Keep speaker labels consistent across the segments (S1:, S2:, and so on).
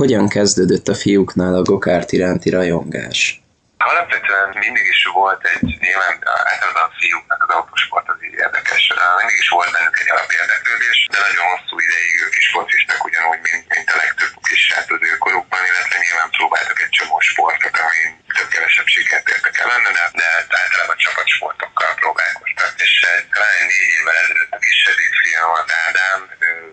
S1: Hogyan kezdődött a fiúknál a gokárt iránti rajongás?
S2: Alapvetően mindig is volt egy, nyilván általában a fiúknak az autósport az így érdekes. Mindig is volt bennük egy alapérdeklődés, de nagyon hosszú ideig ők is fociztak ugyanúgy, mint, mint a legtöbb is hát az őkorukban, illetve nyilván próbáltak egy csomó sportot, ami több kevesebb sikert értek el benne, de, de általában csapatsportokkal próbálkoztak. És talán egy négy évvel ezelőtt a kisebbik fiam, az Ádám,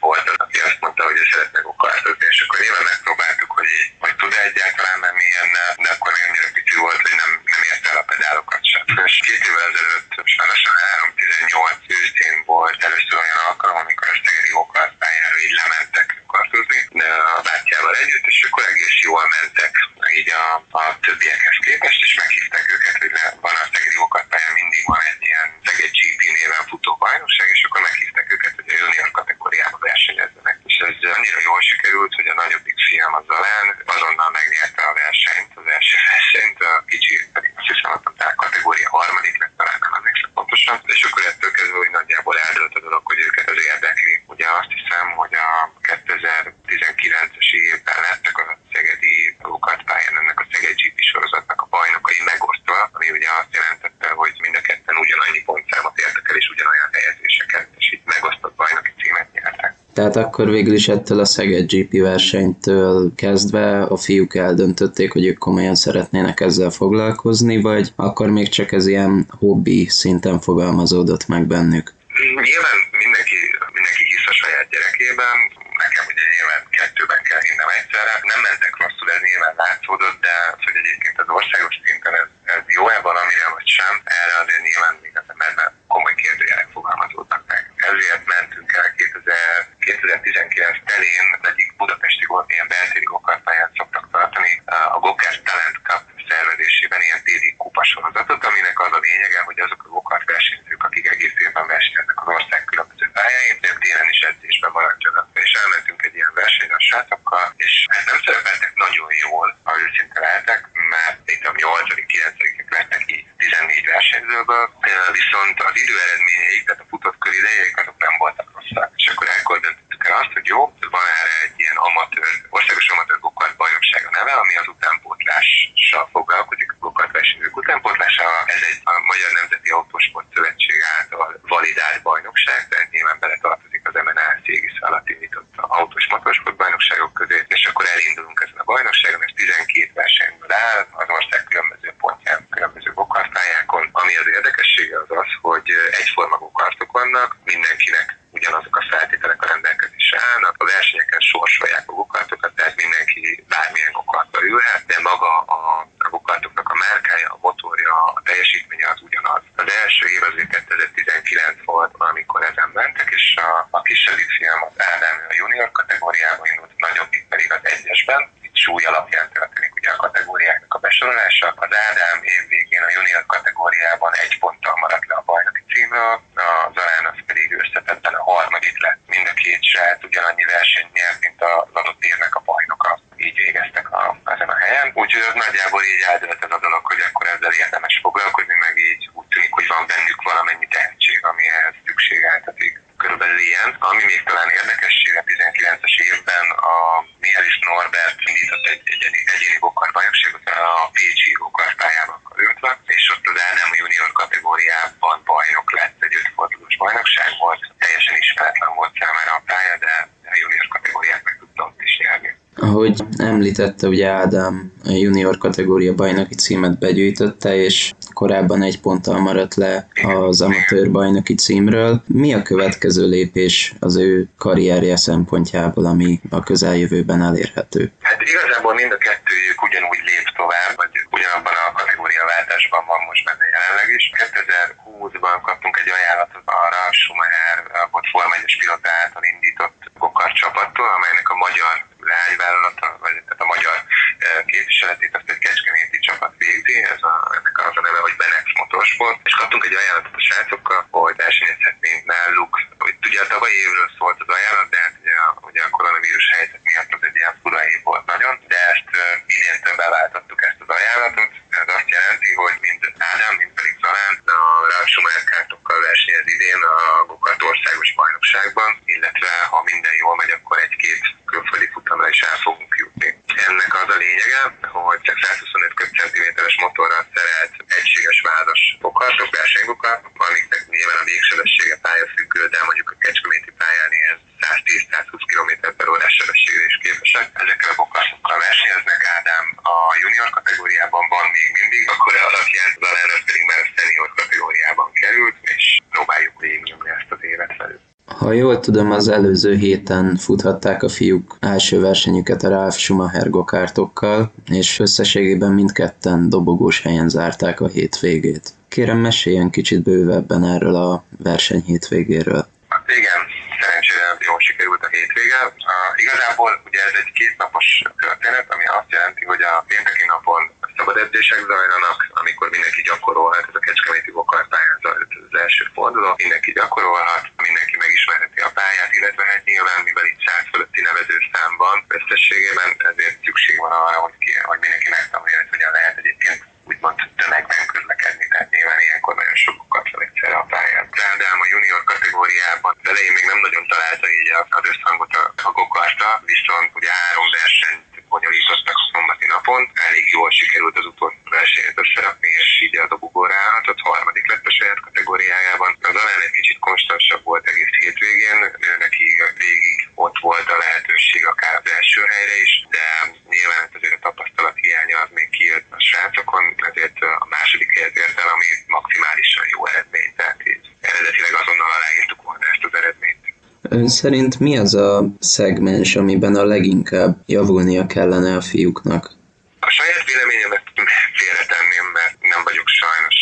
S2: volt az, aki azt mondta, hogy ő szeretne gokartozni, és akkor nyilván megpróbáltuk, hogy, hogy tud egyáltalán menni ilyenne, de akkor még annyira kicsi volt, hogy nem, nem ért el a pedálokat sem. És két évvel ezelőtt, sajnosan 3-18 őszén volt először olyan alkalom, amikor a Szegedi gokartpályára így lementek kartozni, de a bátyjával együtt, és akkor egész jól mentek így a, a többiekhez képest, és meghívták őket, hogy van a Szegedi gokartpályán mindig van egy ilyen Szeged GP néven futó bajnokság, és akkor meghívták őket, hogy a junior kategóriában versenyezzenek. És ez annyira jól sikerült, hogy a nagyobbik fiam az Zalán azonnal megnyerte a versenyt, az első versenyt, a kicsi pedig azt hiszem, hogy a kategória harmadik lett, talán nem emlékszem pontosan, és akkor ettől kezdve, hogy nagyjából eldőlt a dolog, hogy őket az érdekli. Ugye azt hiszem, hogy a 2019-es évben lettek a Szegedi pályán ennek a Szeged GP sorozatnak a bajnokai megosztva, ami ugye azt jelentette, hogy mind a ketten ugyanannyi pontszámot értek el, és ugyanolyan helyezéseket, és itt megosztott bajnoki címet nyertek.
S1: Tehát akkor végül is ettől a Szeged GP versenytől kezdve a fiúk eldöntötték, hogy ők komolyan szeretnének ezzel foglalkozni, vagy akkor még csak ez ilyen hobbi szinten fogalmazódott meg bennük?
S2: Nyilván mindenki, mindenki hisz a saját gyerekében, nekem ugye nyilván kettőben kell hinnem egyszerre. Nem mentek rosszul, ez nyilván látszódott, de az, hogy egyébként az országos szinten ez, ez jó-e valamire vagy sem, erre azért nyilván még az emberben komoly kérdőjelek fogalmazódnak meg. Ezért mentünk el 2000, 2019 telén egyik budapesti ilyen beltéri gokartpályán szoktak tartani, a Gokert Talent Cup szervezésében ilyen téli kupa sorozatot, aminek az a lényege, hogy azok a gokart versenyzők, akik egész évben versenyeznek az ország különböző pályáin, ők télen is edzésben maradjanak. És elmentünk egy ilyen versenyre a srácokkal, és hát nem szerepeltek nagyon jól, ha őszinte lehetek, mert itt a 8 9 lettek így 14 versenyzőből, viszont az idő eredményeik, tehát a futott kör idejék, azok nem voltak rosszak. És akkor ekkor döntöttük el azt, hogy jó, van erre egy ilyen amatőr, országos amatőr gokart bajnokság a neve, ami az utánpótlással foglalkozik, a gokart versenyzők utánpótlása. Ez egy a Magyar Nemzeti Autósport Szövetség által validált bajnokság, tehát nyilván beletartozik az MNA égisz alatt indított autós motorsport bajnokságok közé, és akkor elindulunk ezen a bajnokságon, ez 12 versenyből áll, az ország különböző pontján, különböző gokartpályákon. Ami az érdekessége az az, hogy egyforma gokartok vannak, mindenkinek ugyanazok a feltételek a rendelkezésre állnak, a sorsolják a gokartokat, tehát mindenki bármilyen gokartba ülhet, de maga a, a gokartoknak a márkája, a motorja, a teljesítménye az ugyanaz. Az első év azért 2019 volt, amikor ezen mentek, és a, a kisebbik fiam az Ádám a junior kategóriában indult, a nagyobbik pedig az egyesben, itt súly alapján történik ugye a kategóriáknak a besorolása. Az Ádám év végén a junior kategóriában egy ponttal maradt le a bajnoki címről, az Alán az pedig összetettben a harmadik lett. Mind a két srác ugyanannyi versenyt nyert, mint az adott évnek a bajnoka. Így végeztek a, ezen a helyen. Úgyhogy az nagyjából így eldőlt ez a dolog, hogy akkor ezzel érdemes foglalkozni, meg így úgy tűnik, hogy van bennük valamennyi tehetség, ami ehhez szükségeltetik körülbelül ilyen. Ami még talán érdekesség a 19-es évben a Mihály Norbert indított egy egyéni, egyéni gokart bajnokságot a Pécsi gokart pályában karöltve, és ott az Ádám junior kategóriában bajnok lett, egy ötfordulós bajnokság volt. Teljesen ismeretlen volt számára a pálya, de a junior kategóriát meg tudta ott is nyerni.
S1: Ahogy említette, ugye Ádám a junior kategória bajnoki címet begyűjtötte, és korábban egy ponttal maradt le az amatőr bajnoki címről. Mi a következő lépés az ő karrierje szempontjából, ami a közeljövőben elérhető?
S2: Hát igazából mind a kettőjük ugyanúgy lép tovább, vagy ugyanabban a kategóriaváltásban van most benne jelenleg is. 2020-ban kaptunk egy ajánlatot arra, Schumacher volt Forma 1-es pilota által indított gokart csapattól, amelynek a magyar leányvállalata, vagy tehát a magyar képviseletét azt egy kecskeméti csapat végzi, ez a, ennek az a neve, hogy Benex Motorsport, és kaptunk egy ajánlatot a srácokkal, hogy versenyezhetnénk náluk. Ugye a tavalyi évről szólt az ajánlat, de hát ugye a, ugye a koronavírus helyzet miatt az egy ilyen fura év volt nagyon, de ezt uh, idéntől beváltottuk ezt az ajánlatot. Ez azt jelenti, hogy mind Ádám, mind pedig Zalán a Rásumár kártokkal versenyez idén a Gokart országos bajnokságban, illetve ha minden jól megy, akkor egy-két külföldi futamra is el fogunk eredménye, hogy csak 125 köbcentiméteres motorral szerelt egységes vázas bokartok, versenybokartok, amiknek nyilván a végsebessége pályafüggő, de mondjuk a kecskeméti pályán ilyen 110-120 km per órás sebességre is képesek. Ezekkel a bokartokkal versenyeznek. Ádám a junior kategóriában van még mindig, akkor alapján Zalán pedig már a senior kategóriában került, és próbáljuk végignyomni ezt az évet velük.
S1: Ha jól tudom, az előző héten futhatták a fiúk első versenyüket a Ralf Schumacher gokártokkal, és összességében mindketten dobogós helyen zárták a hétvégét. Kérem, meséljen kicsit bővebben erről a verseny hétvégéről.
S2: Igen, szerencsére jól sikerült a hétvége. Uh, igazából ugye ez egy kétnapos történet, ami azt jelenti, hogy a pénteki napon szabad edzések zajlanak, amikor mindenki gyakorolhat, ez a kecskeméti bokarpályán zajlott az első forduló, mindenki gyakorolhat, mindenki megismerheti a pályát, illetve hát nyilván, mivel itt 100 fölötti nevezőszám van összességében, ezért szükség van arra, hogy, ki, hogy mindenki megtanulja, hogy hogyan lehet egyébként úgymond tömegben közlekedni, tehát nyilván ilyenkor nagyon sokokat fel egyszerre a pályán. Ráadásul a junior kategóriában az elején még nem nagyon találta így az összhangot a, a gokarta, viszont ugye három versenyt bonyolítottak szombati napon. Elég jól sikerült az utolsó versenyt összerakni, és így a dobogóra állhatott, harmadik lett a saját kategóriájában. Az alán egy kicsit konstansabb volt egész hétvégén, ő neki végig ott volt a lehetőség akár az első helyre is, de nyilván azért a tapasztalat hiánya az még kijött a srácokon, ezért a második helyet ért el, ami maximálisan jó eredmény, tehát így eredetileg azonnal aláírtuk volna ezt az eredményt.
S1: Ön szerint mi az a szegmens, amiben a leginkább javulnia kellene a fiúknak?
S2: A saját véleményemet félretenném, mert nem vagyok sajnos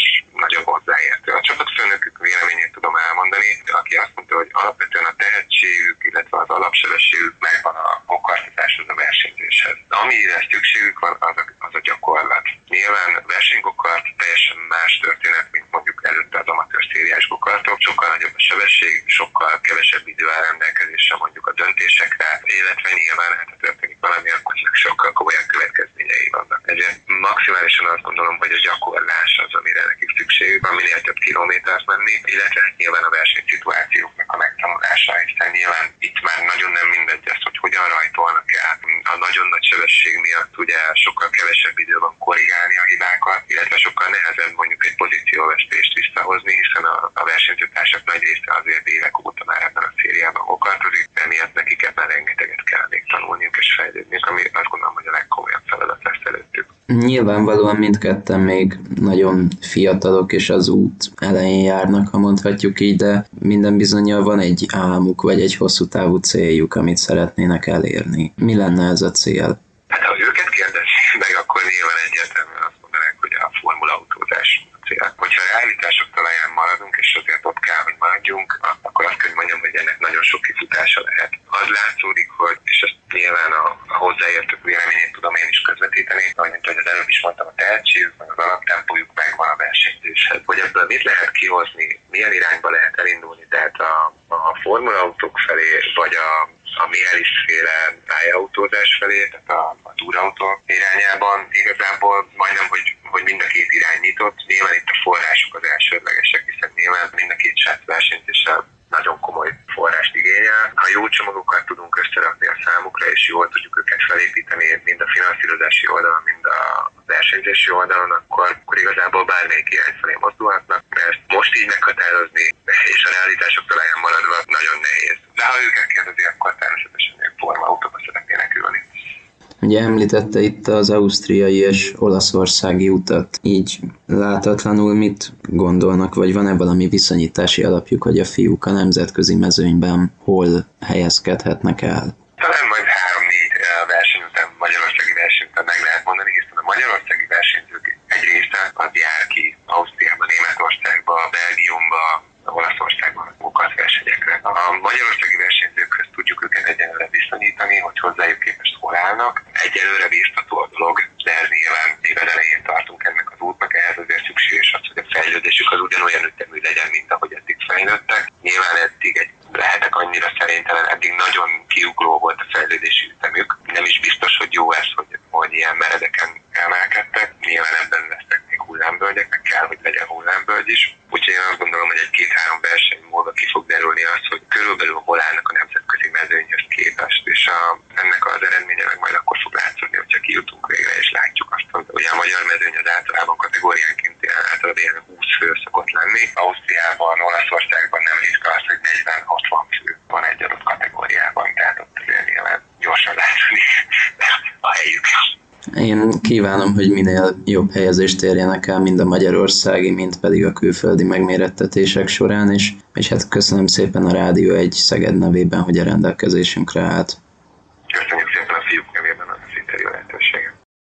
S2: nagyobb hozzáértő. A csapatfőnökük véleményét tudom elmondani, aki azt mondta, hogy alapvetően a tehetségük, illetve az alapsebességük megvan a kokartatáshoz, a versenyzéshez. Amire szükségük van, az a, az a gyakorlat. Nyilván versenygokart teljesen más történet, mint mondjuk előtte az amatőr szériás gokartok. Sokkal nagyobb a sebesség, sokkal kevesebb idő áll rendelkezésre mondjuk a döntésekre, illetve nyilván hát ha történik valami, akkor sokkal komolyabb következményei vannak. Ezért maximálisan azt gondolom, hogy a gyakorlás az, amire nekik szükségük van, minél több kilométert menni, illetve hát nyilván a versenyszituációknak a megtanulása, hiszen nyilván itt már nagyon nem mindegy az, hogy hogyan rajtolnak el. A nagyon nagy sebesség miatt ugye sokkal kevesebb idő van korrigálni a hibákat, illetve sokkal nehezebb mondjuk egy pozícióvesztést visszahozni, hiszen a, a versenyzőtársak nagy része azért évek óta már ebben a szériában okartozik, emiatt nekik ebben rengeteget kell még tanulniuk és fejlődniük, ami azt gondolom, hogy a legkomolyabb feladat lesz előttük.
S1: Nyilvánvalóan mindketten még nagyon fiatalok és az út elején járnak, ha mondhatjuk így, de minden bizonyal van egy álmuk vagy egy hosszú távú céljuk, amit szeretnének elérni. Mi lenne ez a cél?
S2: Hát ha őket kérdezni meg, akkor nyilván egyértelműen azt mondanák, hogy a formula autózás a cél. Hogyha a maradunk, és azért ott kell, hogy maradjunk, akkor azt kell, hogy mondjam, hogy ennek nagyon sok kifutása lehet. Az látszódik, hogy, és ezt nyilván a, a hozzáértők véleményét tudom én is közvetíteni, mint hogy az előbb is mondtam, a tehetségük, meg az alaptempójuk megvan a versenyzéshez. Hogy ebből mit lehet kihozni, milyen irányba lehet elindulni, tehát a, a formulautók felé, vagy a a Mihály féle pályaautózás felé, tehát a, a túrautó irányában. Igazából majdnem, hogy, hogy mind a két irány nyitott. Nyilván itt a források az elsődlegesek, hiszen nyilván mind a két srác versenyzéssel nagyon komoly forrást igényel. Ha jó csomagokat tudunk összerakni a számukra, és jól tudjuk őket felépíteni, mind a finanszírozási oldalon, mind a versenyzési oldalon, akkor, akkor igazából bármelyik irány felé mozdulhatnak, mert most így meghatározni, és a realitások talaján maradva nagyon nehéz. De ha őket kérdezi, akkor természetesen ők formautóba szeretnének ülni.
S1: Ugye említette itt az ausztriai és olaszországi utat. Így látatlanul mit gondolnak, vagy van-e valami viszonyítási alapjuk, hogy a fiúk a nemzetközi mezőnyben hol helyezkedhetnek el?
S2: Magyarországi versenyzők egy része az jár ki Ausztriába, Németországba, Belgiumba, Olaszországban mukat versenyekre. A magyarországi versenyzőkhöz tudjuk őket egyenlőre viszonyítani, hogy hozzájuk képest hol állnak. Egyelőre biztató a dolog, de ez nyilván még az elején tartunk ennek az útnak, ehhez azért szükséges az, hogy a fejlődésük az ugyanolyan ütemű legyen, mint ahogy eddig fejlődtek. Nyilván eddig egy lehetek annyira szerintelen, eddig nagyon kiugró volt a fejlődési ütemük. Nem is biztos, hogy jó ez, hogy, hogy ilyen meredeken emelkedtek. Nyilván ebben lesznek még hullámvölgyek, meg kell, hogy legyen hullámvölgy is. Úgyhogy én azt gondolom, hogy egy két-három verseny múlva ki fog derülni az, hogy körülbelül hol állnak a nemzetközi mezőnyhöz képest, és a, ennek az eredménye meg majd akkor fog látszani, hogyha kijutunk végre, és Ausztriában, Olaszországban nem ritka az, hogy 40-60 fő van egy adott kategóriában, tehát ott azért nyilván gyorsan látni a helyük.
S1: Én kívánom, hogy minél jobb helyezést érjenek el mind a magyarországi, mind pedig a külföldi megmérettetések során is, és hát köszönöm szépen a Rádió egy Szeged nevében, hogy a rendelkezésünkre állt.